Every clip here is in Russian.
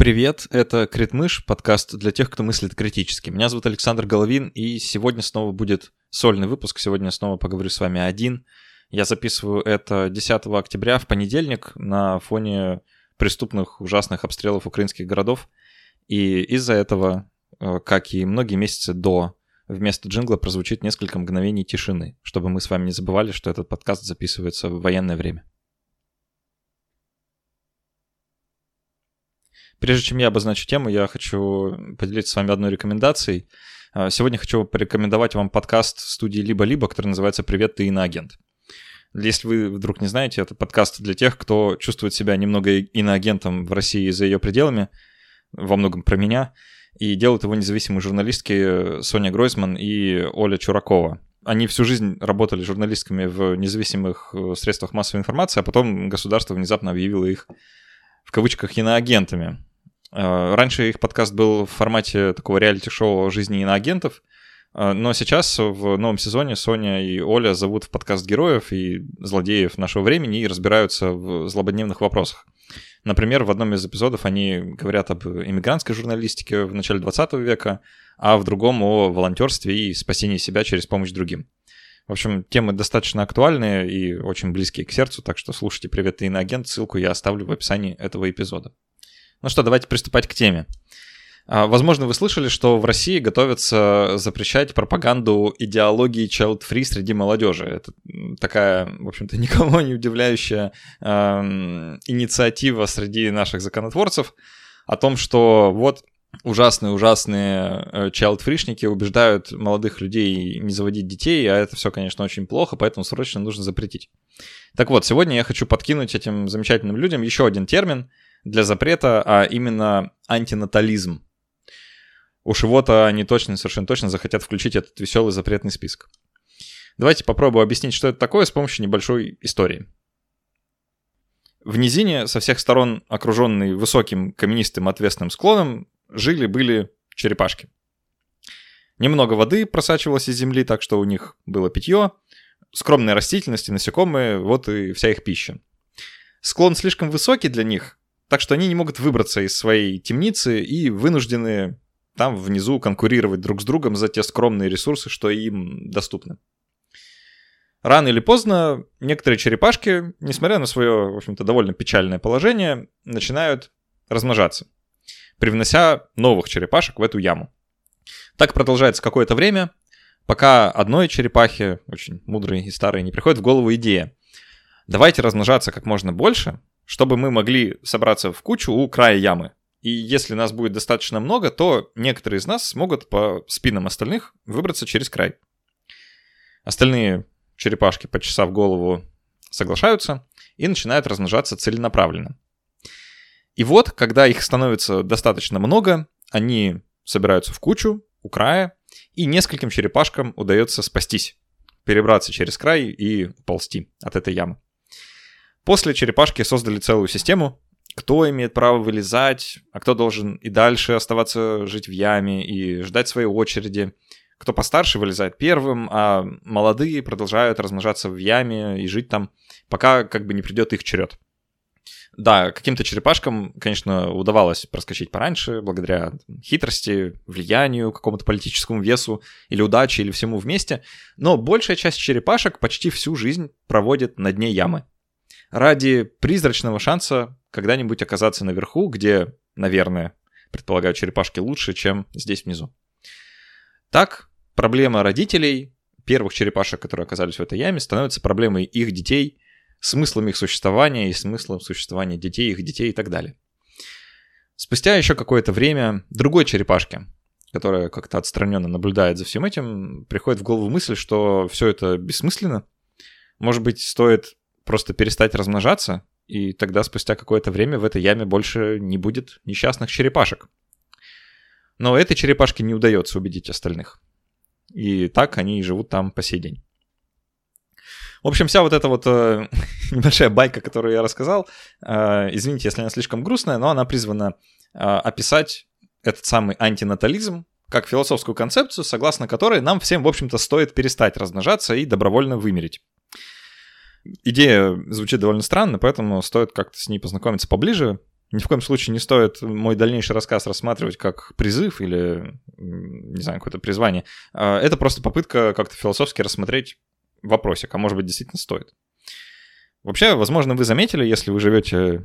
Привет, это Критмыш, подкаст для тех, кто мыслит критически. Меня зовут Александр Головин, и сегодня снова будет сольный выпуск. Сегодня я снова поговорю с вами один. Я записываю это 10 октября в понедельник на фоне преступных ужасных обстрелов украинских городов. И из-за этого, э, как и многие месяцы до, вместо джингла прозвучит несколько мгновений тишины, чтобы мы с вами не забывали, что этот подкаст записывается в военное время. Прежде чем я обозначу тему, я хочу поделиться с вами одной рекомендацией. А, сегодня хочу порекомендовать вам подкаст студии «Либо-либо», который называется «Привет, ты иноагент». Если вы вдруг не знаете, это подкаст для тех, кто чувствует себя немного иноагентом в России и за ее пределами, во многом про меня, и делают его независимые журналистки Соня Гройсман и Оля Чуракова. Они всю жизнь работали журналистками в независимых э, средствах массовой информации, а потом государство внезапно объявило их в кавычках иноагентами. Э, раньше их подкаст был в формате такого реалити-шоу жизни иноагентов, э, но сейчас в новом сезоне Соня и Оля зовут в подкаст героев и злодеев нашего времени и разбираются в злободневных вопросах. Например, в одном из эпизодов они говорят об иммигрантской журналистике в начале 20 века, а в другом о волонтерстве и спасении себя через помощь другим. В общем, темы достаточно актуальные и очень близкие к сердцу, так что слушайте «Привет, иноагент», ссылку я оставлю в описании этого эпизода. Ну что, давайте приступать к теме. А, возможно, вы слышали, что в России готовятся запрещать пропаганду идеологии child-free среди молодежи. Это такая, в общем-то, никого не удивляющая э, инициатива среди наших законотворцев о том, что вот ужасные-ужасные э, child-фришники убеждают молодых людей не заводить детей, а это все, конечно, очень плохо, поэтому срочно нужно запретить. Так вот, сегодня я хочу подкинуть этим замечательным людям еще один термин – для запрета, а именно антинатализм. Уж его-то они точно, совершенно точно захотят включить этот веселый запретный список. Давайте попробую объяснить, что это такое с помощью небольшой истории. В низине, со всех сторон окруженный высоким каменистым отвесным склоном, жили-были черепашки. Немного воды просачивалось из земли, так что у них было питье, скромная растительность и насекомые, вот и вся их пища. Склон слишком высокий для них, так что они не могут выбраться из своей темницы и вынуждены там внизу конкурировать друг с другом за те скромные ресурсы, что им доступны. Рано или поздно некоторые черепашки, несмотря на свое, в общем-то, довольно печальное положение, начинают размножаться, привнося новых черепашек в эту яму. Так продолжается какое-то время, пока одной черепахе, очень мудрой и старой, не приходит в голову идея. Давайте размножаться как можно больше, чтобы мы могли собраться в кучу у края ямы. И если нас будет достаточно много, то некоторые из нас смогут по спинам остальных выбраться через край. Остальные черепашки, почесав голову, соглашаются и начинают размножаться целенаправленно. И вот, когда их становится достаточно много, они собираются в кучу у края, и нескольким черепашкам удается спастись, перебраться через край и ползти от этой ямы. После черепашки создали целую систему, кто имеет право вылезать, а кто должен и дальше оставаться жить в яме и ждать своей очереди. Кто постарше вылезает первым, а молодые продолжают размножаться в яме и жить там, пока как бы не придет их черед. Да, каким-то черепашкам, конечно, удавалось проскочить пораньше, благодаря хитрости, влиянию, какому-то политическому весу, или удаче, или всему вместе, но большая часть черепашек почти всю жизнь проводит на дне ямы ради призрачного шанса когда-нибудь оказаться наверху, где, наверное, предполагаю, черепашки лучше, чем здесь внизу. Так, проблема родителей, первых черепашек, которые оказались в этой яме, становится проблемой их детей, смыслом их существования и смыслом существования детей, их детей и так далее. Спустя еще какое-то время другой черепашке, которая как-то отстраненно наблюдает за всем этим, приходит в голову мысль, что все это бессмысленно. Может быть, стоит просто перестать размножаться, и тогда спустя какое-то время в этой яме больше не будет несчастных черепашек. Но этой черепашке не удается убедить остальных. И так они и живут там по сей день. В общем, вся вот эта вот э, небольшая байка, которую я рассказал, э, извините, если она слишком грустная, но она призвана э, описать этот самый антинатализм как философскую концепцию, согласно которой нам всем, в общем-то, стоит перестать размножаться и добровольно вымереть. Идея звучит довольно странно, поэтому стоит как-то с ней познакомиться поближе. Ни в коем случае не стоит мой дальнейший рассказ рассматривать как призыв или, не знаю, какое-то призвание. А, это просто попытка как-то философски рассмотреть вопросик, а может быть действительно стоит. Вообще, возможно, вы заметили, если вы живете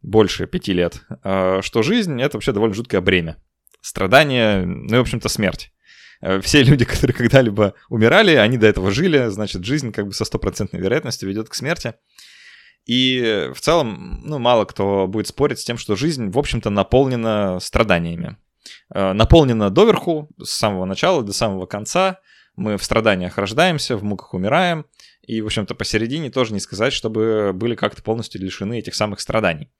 больше пяти лет, а, что жизнь — это вообще довольно жуткое бремя. Страдания, ну и, в общем-то, смерть. А, все люди, которые когда-либо умирали, они до этого жили, значит, жизнь как бы со стопроцентной вероятностью ведет к смерти. И в целом, ну, мало кто будет спорить с тем, что жизнь, в общем-то, наполнена страданиями. А, наполнена доверху с самого начала до самого конца. Мы в страданиях рождаемся, в муках умираем. И, в общем-то, посередине тоже не сказать, чтобы были как-то полностью лишены этих самых страданий.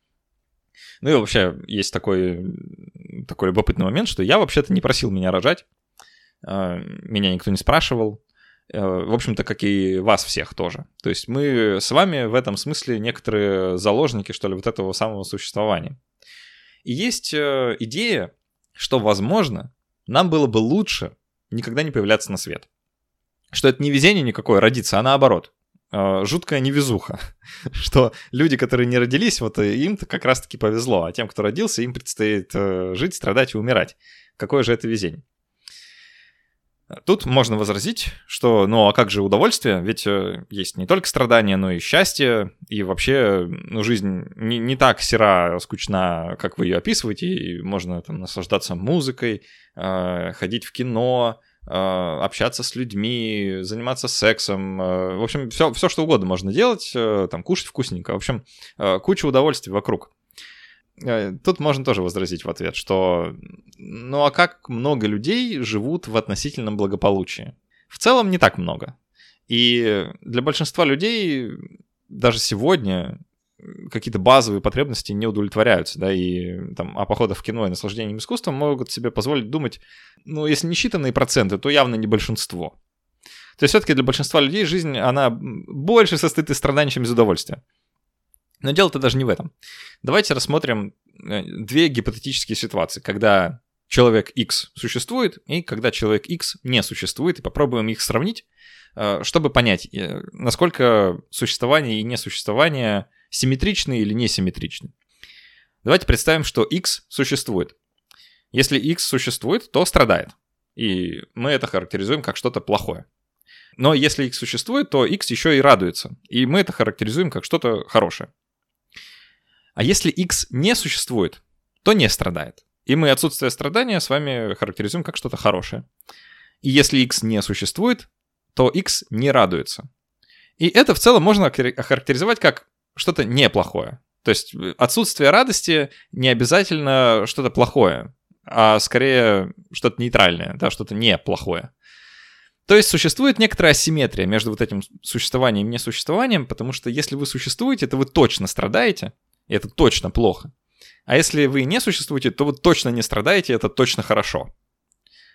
Ну и вообще есть такой, такой любопытный момент, что я вообще-то не просил меня рожать. А, меня никто не спрашивал. Э, в общем-то, как и вас всех тоже. То есть мы с вами в этом смысле некоторые заложники, что ли, вот этого самого существования. И есть э, идея, что, возможно, нам было бы лучше никогда не появляться на свет. Что это не везение никакое родиться, а наоборот. Э, жуткая невезуха, что люди, которые не родились, вот им-то как раз-таки повезло, а тем, кто родился, им предстоит жить, страдать и умирать. Какое же это везение? Тут можно возразить, что ну а как же удовольствие? Ведь э, есть не только страдания, но и счастье, и вообще ну, жизнь не, не так сера, скучна, как вы ее описываете, и можно там наслаждаться музыкой, э, ходить в кино, э, общаться с людьми, заниматься сексом, в общем, все, все что угодно можно делать, там кушать вкусненько, в общем, куча удовольствий вокруг. Э, тут можно тоже возразить в ответ, что ну а как много людей живут в относительном благополучии? В целом не так много. И для большинства людей даже сегодня какие-то базовые потребности не удовлетворяются, да, и там о походах в кино и наслаждением искусством могут себе позволить думать, ну, если не считанные проценты, то явно не большинство. То есть все-таки для большинства людей жизнь, она больше состоит из страданий, чем из удовольствия. Но дело-то даже не в этом. Давайте рассмотрим э, две гипотетические ситуации, когда человек X существует и когда человек X не существует, и попробуем их сравнить, э, чтобы понять, э, насколько существование и несуществование симметричны или несимметричны. Давайте представим, что X существует. Если X существует, то страдает. И мы это характеризуем как что-то плохое. Но если X существует, то X еще и радуется. И мы это характеризуем как что-то хорошее. А если x не существует, то не страдает. И мы отсутствие страдания с вами характеризуем как что-то хорошее. И если x не существует, то x не радуется. И это в целом можно охарактеризовать как что-то неплохое. То есть э, отсутствие радости не обязательно что-то плохое, а скорее что-то нейтральное, да, что-то неплохое. То есть существует некоторая асимметрия между вот этим существованием и несуществованием, потому что если вы существуете, то вы точно страдаете, и это точно плохо. А если вы не существуете, то вы точно не страдаете, это точно хорошо.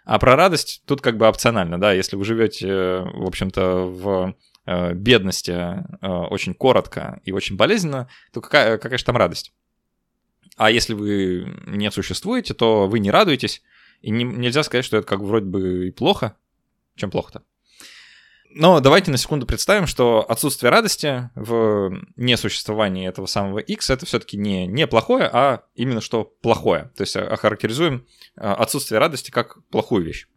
А про радость тут как бы опционально, да, если вы живете, в общем-то, в э, бедности э, очень коротко и очень болезненно, то какая, какая же там радость? А если вы не существуете, то вы не радуетесь, и не, нельзя сказать, что это как вроде бы и плохо. Чем плохо-то? Но давайте на секунду представим, что отсутствие радости в несуществовании этого самого x это все-таки не, не плохое, а именно что плохое. То есть охарактеризуем а, отсутствие радости как плохую вещь.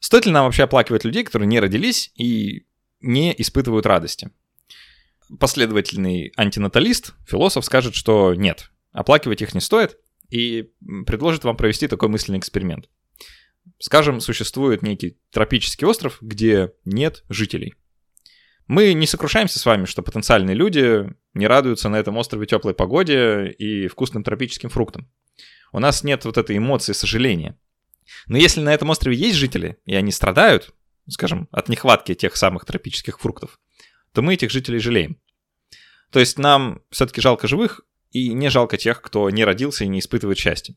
Стоит ли нам вообще оплакивать людей, которые не родились и не испытывают радости? Последовательный антинаталист, философ, скажет, что нет, оплакивать их не стоит, и предложит вам провести такой мысленный эксперимент. Скажем, существует некий тропический остров, где нет жителей. Мы не сокрушаемся с вами, что потенциальные люди не радуются на этом острове теплой погоде и вкусным тропическим фруктам. У нас нет вот этой эмоции сожаления. Но если на этом острове есть жители, и они страдают, скажем, от нехватки тех самых тропических фруктов, то мы этих жителей жалеем. То есть нам все-таки жалко живых и не жалко тех, кто не родился и не испытывает счастья.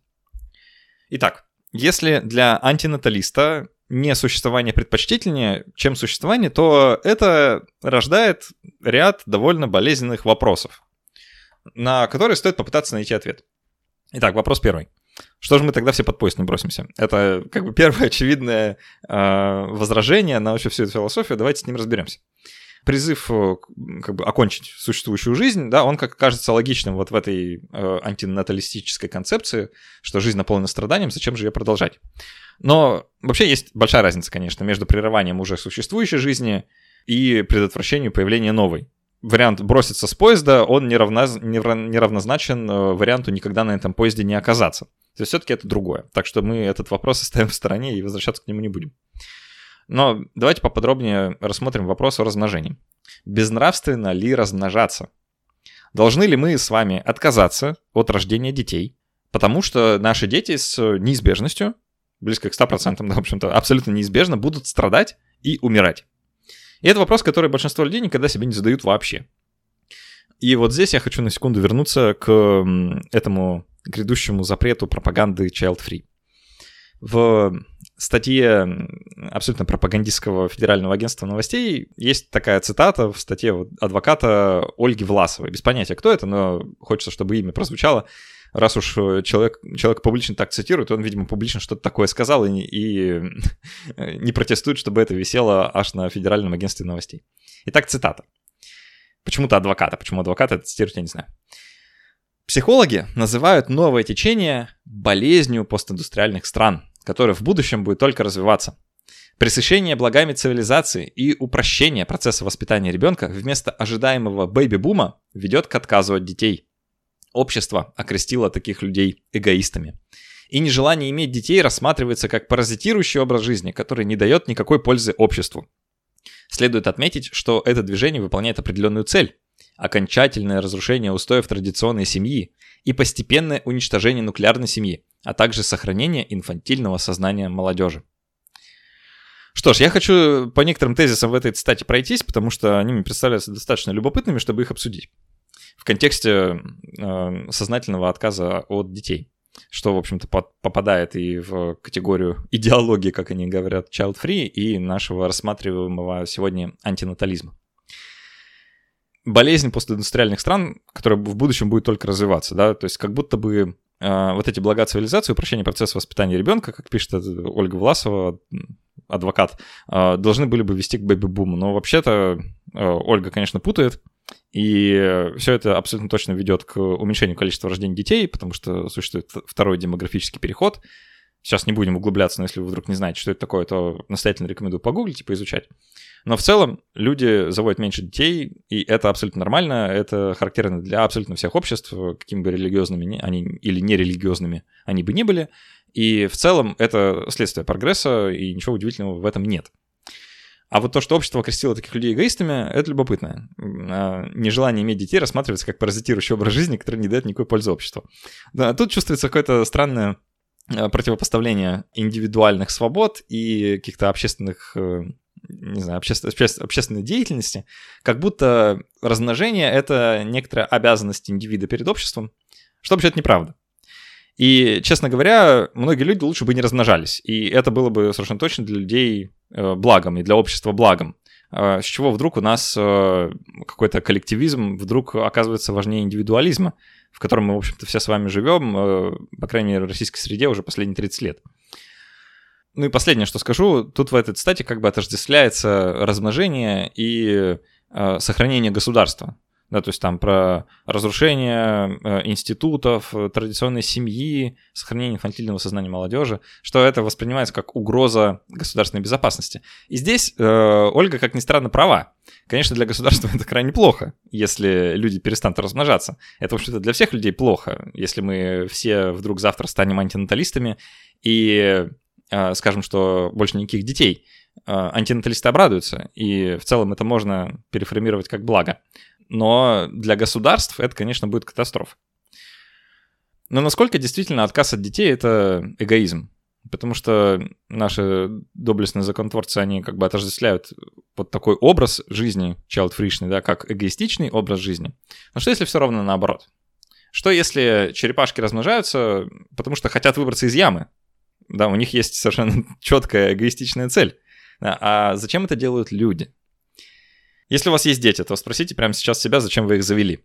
Итак, если для антинаталиста не существование предпочтительнее, чем существование, то это рождает ряд довольно болезненных вопросов, на которые стоит попытаться найти ответ. Итак, вопрос первый. Что же мы тогда все под поезд не бросимся? Это как бы первое очевидное э, возражение на вообще всю эту философию. Давайте с ним разберемся. Призыв э, как бы окончить существующую жизнь, да, он как кажется логичным вот в этой э, антинаталистической концепции, что жизнь наполнена страданием, зачем же ее продолжать? Но вообще есть большая разница, конечно, между прерыванием уже существующей жизни и предотвращением появления новой. Вариант броситься с поезда, он неравноз... неравнозначен э, варианту никогда на этом поезде не оказаться. То есть все-таки это другое. Так что мы этот вопрос оставим в стороне и возвращаться к нему не будем. Но давайте поподробнее рассмотрим вопрос о размножении. Безнравственно ли размножаться? Должны ли мы с вами отказаться от рождения детей, потому что наши дети с неизбежностью, близко к 100%, да, в общем-то, абсолютно неизбежно будут страдать и умирать? И это вопрос, который большинство людей никогда себе не задают вообще. И вот здесь я хочу на секунду вернуться к этому грядущему запрету пропаганды child free. В статье абсолютно пропагандистского федерального агентства новостей есть такая цитата в статье адвоката Ольги Власовой. Без понятия, кто это, но хочется, чтобы имя прозвучало. Раз уж человек, человек публично так цитирует, он, видимо, публично что-то такое сказал и, и не протестует, чтобы это висело аж на федеральном агентстве новостей. Итак, цитата. Почему-то адвоката. Почему адвоката это цитирует, я не знаю. Психологи называют новое течение болезнью постиндустриальных стран, которое в будущем будет только развиваться. Пресыщение благами цивилизации и упрощение процесса воспитания ребенка вместо ожидаемого бэйби-бума ведет к отказу от детей. Общество окрестило таких людей эгоистами. И нежелание иметь детей рассматривается как паразитирующий образ жизни, который не дает никакой пользы обществу. Следует отметить, что это движение выполняет определенную цель окончательное разрушение устоев традиционной семьи и постепенное уничтожение нуклеарной семьи, а также сохранение инфантильного сознания молодежи. Что ж, я хочу по некоторым тезисам в этой цитате пройтись, потому что они мне представляются достаточно любопытными, чтобы их обсудить. В контексте э, сознательного отказа от детей, что, в общем-то, под, попадает и в категорию идеологии, как они говорят, child-free, и нашего рассматриваемого сегодня антинатализма болезнь постиндустриальных стран, которая в будущем будет только развиваться, да, то есть как будто бы вот эти блага цивилизации, упрощение процесса воспитания ребенка, как пишет Ольга Власова, адвокат, э, должны были бы вести к бэби-буму. Но вообще-то э, Ольга, конечно, путает, и все это абсолютно точно ведет к уменьшению количества рождений детей, потому что существует второй демографический переход. Сейчас не будем углубляться, но если вы вдруг не знаете, что это такое, то настоятельно рекомендую погуглить и поизучать. Но в целом люди заводят меньше детей, и это абсолютно нормально, это характерно для абсолютно всех обществ, какими бы религиозными они или нерелигиозными они бы ни были. И в целом это следствие прогресса, и ничего удивительного в этом нет. А вот то, что общество окрестило таких людей эгоистами, это любопытно. А, нежелание иметь детей рассматривается как паразитирующий образ жизни, который не дает никакой пользы обществу. Да, тут чувствуется какое-то странное а, противопоставление индивидуальных свобод и каких-то общественных э, не знаю, обще, обще, общественной деятельности, как будто размножение — это некоторая обязанность индивида перед обществом, что вообще-то неправда. И, честно говоря, многие люди лучше бы не размножались, и это было бы совершенно точно для людей э, благом и для общества благом. Э, с чего вдруг у нас э, какой-то коллективизм вдруг оказывается важнее индивидуализма, в котором мы, в общем-то, все с вами живем, по крайней мере, в российской среде уже последние 30 лет. Ну и последнее, что скажу, тут в этой цитате как бы отождествляется размножение и э, сохранение государства. Да, то есть там про разрушение э, институтов, традиционной семьи, сохранение инфантильного сознания молодежи, что это воспринимается как угроза государственной безопасности. И здесь э, Ольга, как ни странно, права. Конечно, для государства это крайне плохо, если люди перестанут размножаться. Это, в общем-то, для всех людей плохо, если мы все вдруг завтра станем антинаталистами и скажем, что больше никаких детей, а, антинаталисты обрадуются, и в целом это можно переформировать как благо. Но для государств это, конечно, будет катастрофа. Но насколько действительно отказ от детей — это эгоизм? Потому что наши доблестные законотворцы, они как бы отождествляют вот такой образ жизни child да, как эгоистичный образ жизни. Но что если все равно наоборот? Что если черепашки размножаются, потому что хотят выбраться из ямы, да, у них есть совершенно четкая эгоистичная цель. А зачем это делают люди? Если у вас есть дети, то спросите прямо сейчас себя, зачем вы их завели.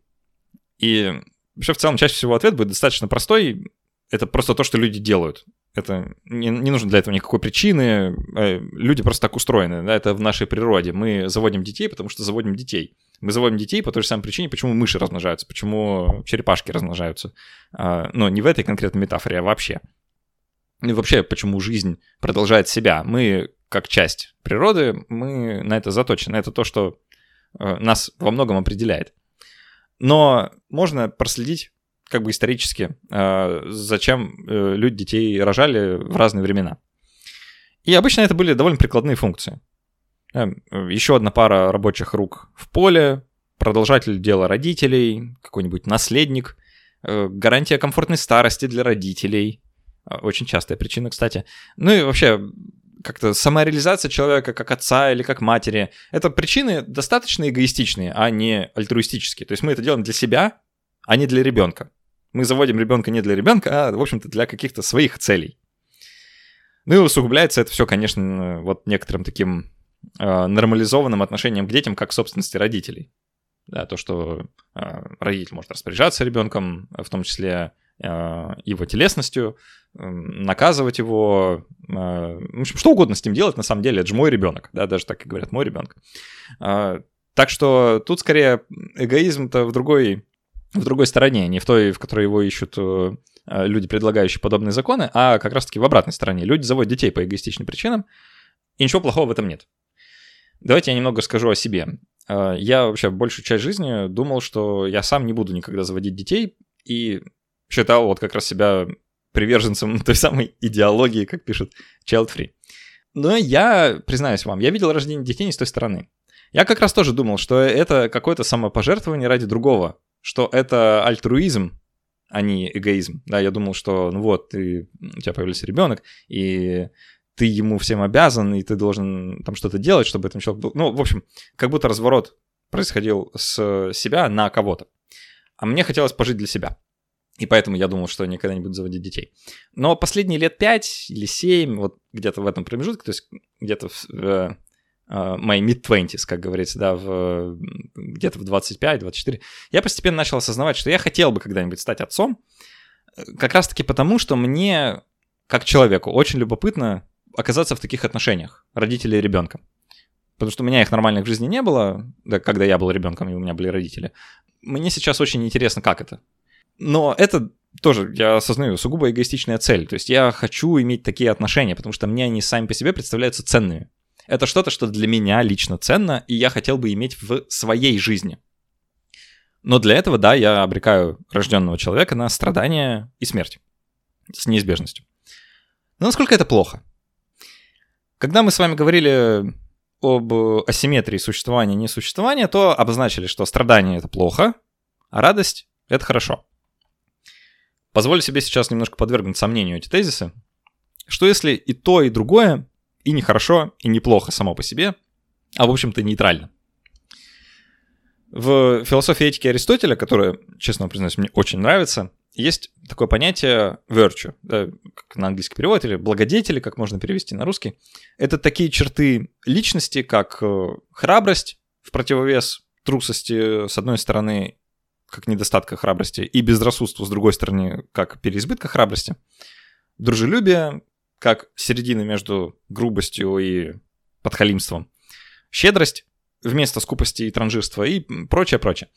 И вообще в целом чаще всего ответ будет достаточно простой. Это просто то, что люди делают. это не, не нужно для этого никакой причины. Э, люди просто так устроены. Да, это в нашей природе. Мы заводим детей, потому что заводим детей. Мы заводим детей по той же самой причине, почему мыши размножаются, почему черепашки размножаются. А, но не в этой конкретной метафоре, а вообще. И вообще, почему жизнь продолжает себя. Мы, как часть природы, мы на это заточены. Это то, что э, нас во многом определяет. Но можно проследить как бы исторически, э, зачем э, люди детей рожали в разные времена. И обычно это были довольно прикладные функции. Еще одна пара рабочих рук в поле, продолжатель дела родителей, какой-нибудь наследник, гарантия комфортной старости для родителей, очень частая причина, кстати. Ну и вообще, как-то самореализация человека как отца или как матери. Это причины достаточно эгоистичные, а не альтруистические. То есть мы это делаем для себя, а не для ребенка. Мы заводим ребенка не для ребенка, а, в общем-то, для каких-то своих целей. Ну и усугубляется это все, конечно, вот некоторым таким э, нормализованным отношением к детям, как к собственности родителей. Да, то, что э, родитель может распоряжаться ребенком, в том числе его телесностью, наказывать его, э, в общем, что угодно с ним делать, на самом деле, это же мой ребенок, да, даже так и говорят, мой ребенок. Э, так что тут скорее эгоизм-то в другой, в другой стороне, не в той, в которой его ищут люди, предлагающие подобные законы, а как раз-таки в обратной стороне. Люди заводят детей по эгоистичным причинам, и ничего плохого в этом нет. Давайте я немного скажу о себе. Я вообще большую часть жизни думал, что я сам не буду никогда заводить детей, и считал вот как раз себя приверженцем той самой идеологии, как пишет Child Free. Но я, признаюсь вам, я видел рождение детей не с той стороны. Я как раз тоже думал, что это какое-то самопожертвование ради другого, что это альтруизм, а не эгоизм. Да, я думал, что ну вот, ты, у тебя появился ребенок, и ты ему всем обязан, и ты должен там что-то делать, чтобы этом человек был... Ну, в общем, как будто разворот происходил с себя на кого-то. А мне хотелось пожить для себя. И поэтому я думал, что никогда не буду заводить детей. Но последние лет 5 или 7, вот где-то в этом промежутке, то есть где-то в э, uh, my mid-20s, как говорится, да, в, где-то в 25-24, я постепенно начал осознавать, что я хотел бы когда-нибудь стать отцом, как раз-таки потому, что мне, как человеку, очень любопытно оказаться в таких отношениях родителей и ребенка. Потому что у меня их нормальных в жизни не было, да, когда я был ребенком, и у меня были родители. Мне сейчас очень интересно, как это. Но это тоже, я осознаю, сугубо эгоистичная цель. То есть я хочу иметь такие отношения, потому что мне они сами по себе представляются ценными. Это что-то, что для меня лично ценно, и я хотел бы иметь в своей жизни. Но для этого, да, я обрекаю рожденного человека на страдания и смерть. С неизбежностью. Но насколько это плохо? Когда мы с вами говорили об асимметрии существования и несуществования, то обозначили, что страдание — это плохо, а радость — это хорошо. Позволю себе сейчас немножко подвергнуть сомнению эти тезисы. Что если и то, и другое, и нехорошо, и неплохо само по себе, а в общем-то нейтрально? В философии этики Аристотеля, которая, честно признаюсь, мне очень нравится, есть такое понятие virtue, да, как на английский перевод, или благодетели, как можно перевести на русский. Это такие черты личности, как э, храбрость в противовес трусости, с одной стороны, как недостатка храбрости, и безрассудство, с другой стороны, как переизбытка храбрости. Дружелюбие, как середина между грубостью и подхалимством. Щедрость вместо скупости и транжирства и прочее, прочее.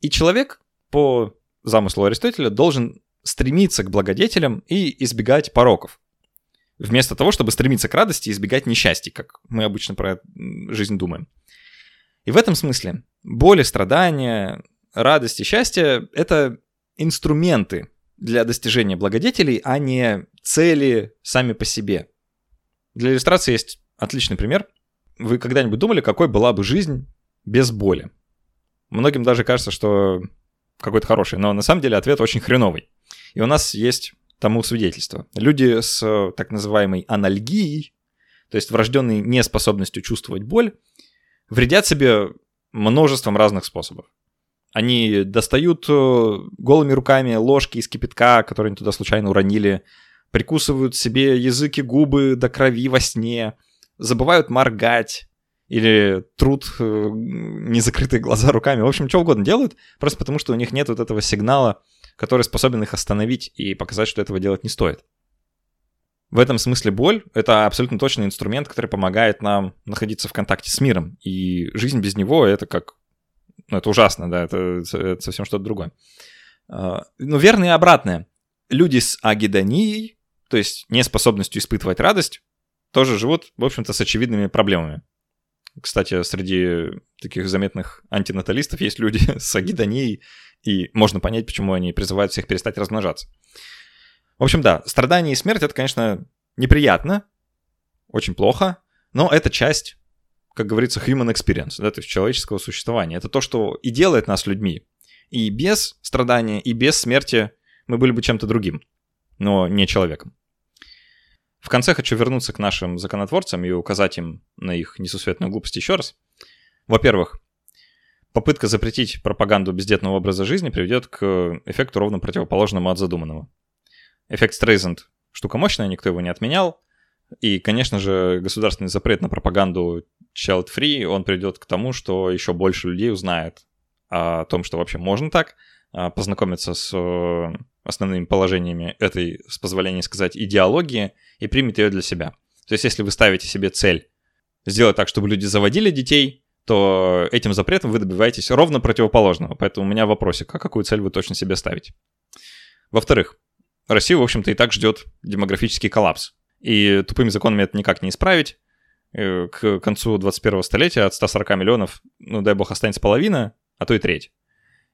И человек, по замыслу Аристотеля, должен стремиться к благодетелям и избегать пороков. Вместо того, чтобы стремиться к радости и избегать несчастья, как мы обычно про жизнь думаем. И в этом смысле боли, страдания, радость и счастье — это инструменты для достижения благодетелей, а не цели сами по себе. Для иллюстрации есть отличный пример. Вы когда-нибудь думали, какой была бы жизнь без боли? Многим даже кажется, что какой-то хороший, но на самом деле ответ очень хреновый. И у нас есть тому свидетельство. Люди с так называемой анальгией, то есть врожденной неспособностью чувствовать боль, вредят себе множеством разных способов. Они достают э, голыми руками ложки из кипятка, которые они туда случайно уронили, прикусывают себе языки, губы до крови во сне, забывают моргать или труд э, незакрытые глаза руками. В общем, что угодно делают, просто потому что у них нет вот этого сигнала, который способен их остановить и показать, что этого делать не стоит. В этом смысле боль — это абсолютно точный инструмент, который помогает нам находиться в контакте с миром. И жизнь без него — это как... Ну, это ужасно, да, это, это совсем что-то другое. А, Но ну, верно и обратное. Люди с агидонией, то есть неспособностью испытывать радость, тоже живут, в общем-то, с очевидными проблемами. Кстати, среди таких заметных антинаталистов есть люди с агидонией, и можно понять, почему они призывают всех перестать размножаться. В общем, да, страдания и смерть — это, конечно, неприятно, очень плохо, но это часть, как говорится, human experience, да, то есть человеческого существования. Это то, что и делает нас людьми. И без страдания, и без смерти мы были бы чем-то другим, но не человеком. В конце хочу вернуться к нашим законотворцам и указать им на их несусветную глупость еще раз. Во-первых, попытка запретить пропаганду бездетного образа жизни приведет к эффекту ровно противоположному от задуманного. Эффект Стрейзенд – штука мощная, никто его не отменял. И, конечно же, государственный запрет на пропаганду child-free, он приведет к тому, что еще больше людей узнает о том, что вообще можно так, а, познакомиться с э, основными положениями этой, с позволения сказать, идеологии и примет ее для себя. То есть, если вы ставите себе цель сделать так, чтобы люди заводили детей, то этим запретом вы добиваетесь ровно противоположного. Поэтому у меня вопросик, а какую цель вы точно себе ставите? Во-вторых, Россию, в общем-то, и так ждет демографический коллапс. И тупыми законами это никак не исправить. Э, к концу 21-го столетия от 140 миллионов, ну дай бог, останется половина, а то и треть.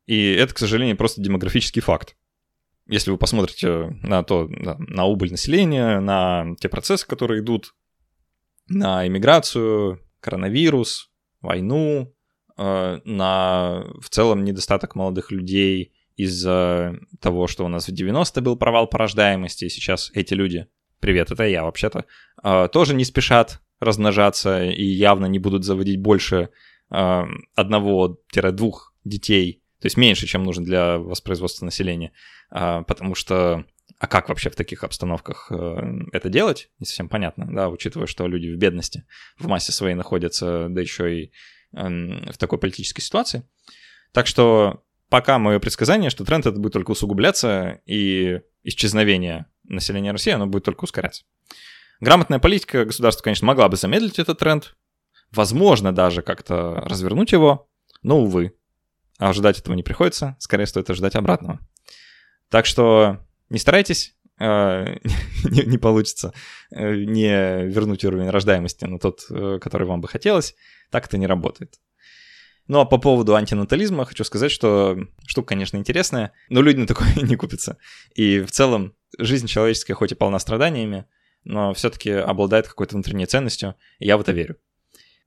И это, к сожалению, просто демографический факт если вы посмотрите на то, на, убыль населения, на те процессы, которые идут, на иммиграцию, коронавирус, войну, э, на в целом недостаток молодых людей из-за того, что у нас в 90 был провал по и сейчас эти люди, привет, это я вообще-то, э, тоже не спешат размножаться и явно не будут заводить больше э, одного-двух детей, то есть меньше, чем нужно для воспроизводства населения. А, потому что а как вообще в таких обстановках э, это делать, не совсем понятно, да, учитывая, что люди в бедности в массе своей находятся, да еще и эм, в такой политической ситуации. Так что пока мое предсказание, что тренд этот будет только усугубляться, и исчезновение населения России, оно будет только ускоряться. Грамотная политика государства, конечно, могла бы замедлить этот тренд, возможно, даже как-то развернуть его, но, увы. А ожидать этого не приходится, скорее стоит ожидать обратного. Так что не старайтесь, э, не, не получится э, не вернуть уровень рождаемости на тот, э, который вам бы хотелось. Так это не работает. Ну а по поводу антинатализма хочу сказать, что штука, конечно, интересная, но люди на такое не купятся. И в целом жизнь человеческая хоть и полна страданиями, но все-таки обладает какой-то внутренней ценностью, и я в это верю.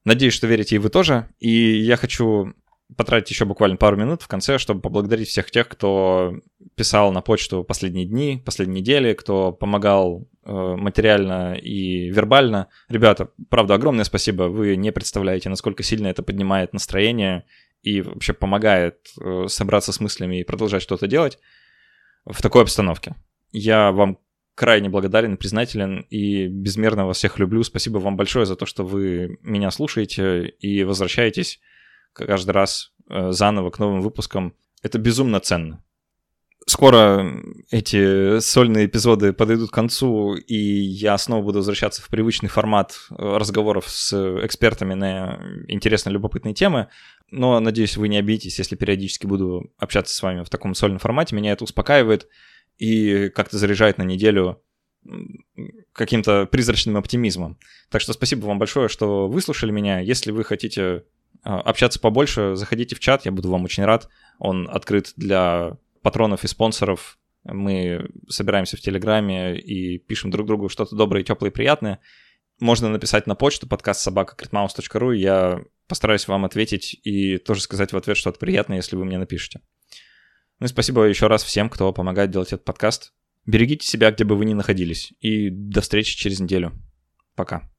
Надеюсь, что верите и вы тоже. И я хочу потратить еще буквально пару минут в конце, чтобы поблагодарить всех тех, кто писал на почту последние дни, последние недели, кто помогал э, материально и вербально. Ребята, правда, огромное спасибо. Вы не представляете, насколько сильно это поднимает настроение и вообще помогает э, собраться с мыслями и продолжать что-то делать в такой обстановке. Я вам крайне благодарен, признателен и безмерно вас всех люблю. Спасибо вам большое за то, что вы меня слушаете и возвращаетесь каждый раз э, заново к новым выпускам. Это безумно ценно. Скоро эти сольные эпизоды подойдут к концу, и я снова буду возвращаться в привычный формат э, разговоров с экспертами на интересные, любопытные темы. Но, надеюсь, вы не обидитесь, если периодически буду общаться с вами в таком сольном формате. Меня это успокаивает и как-то заряжает на неделю каким-то призрачным оптимизмом. Так что спасибо вам большое, что выслушали меня. Если вы хотите а, общаться побольше, заходите в чат, я буду вам очень рад. Он открыт для патронов и спонсоров. Мы собираемся в Телеграме и пишем друг другу что-то доброе, теплое и приятное. Можно написать на почту подкаст собака.критмаус.ру, я постараюсь вам ответить и тоже сказать в ответ что-то приятное, если вы мне напишете. Ну и спасибо еще раз всем, кто помогает делать этот подкаст. Берегите себя, где бы вы ни находились. И до встречи через неделю. Пока.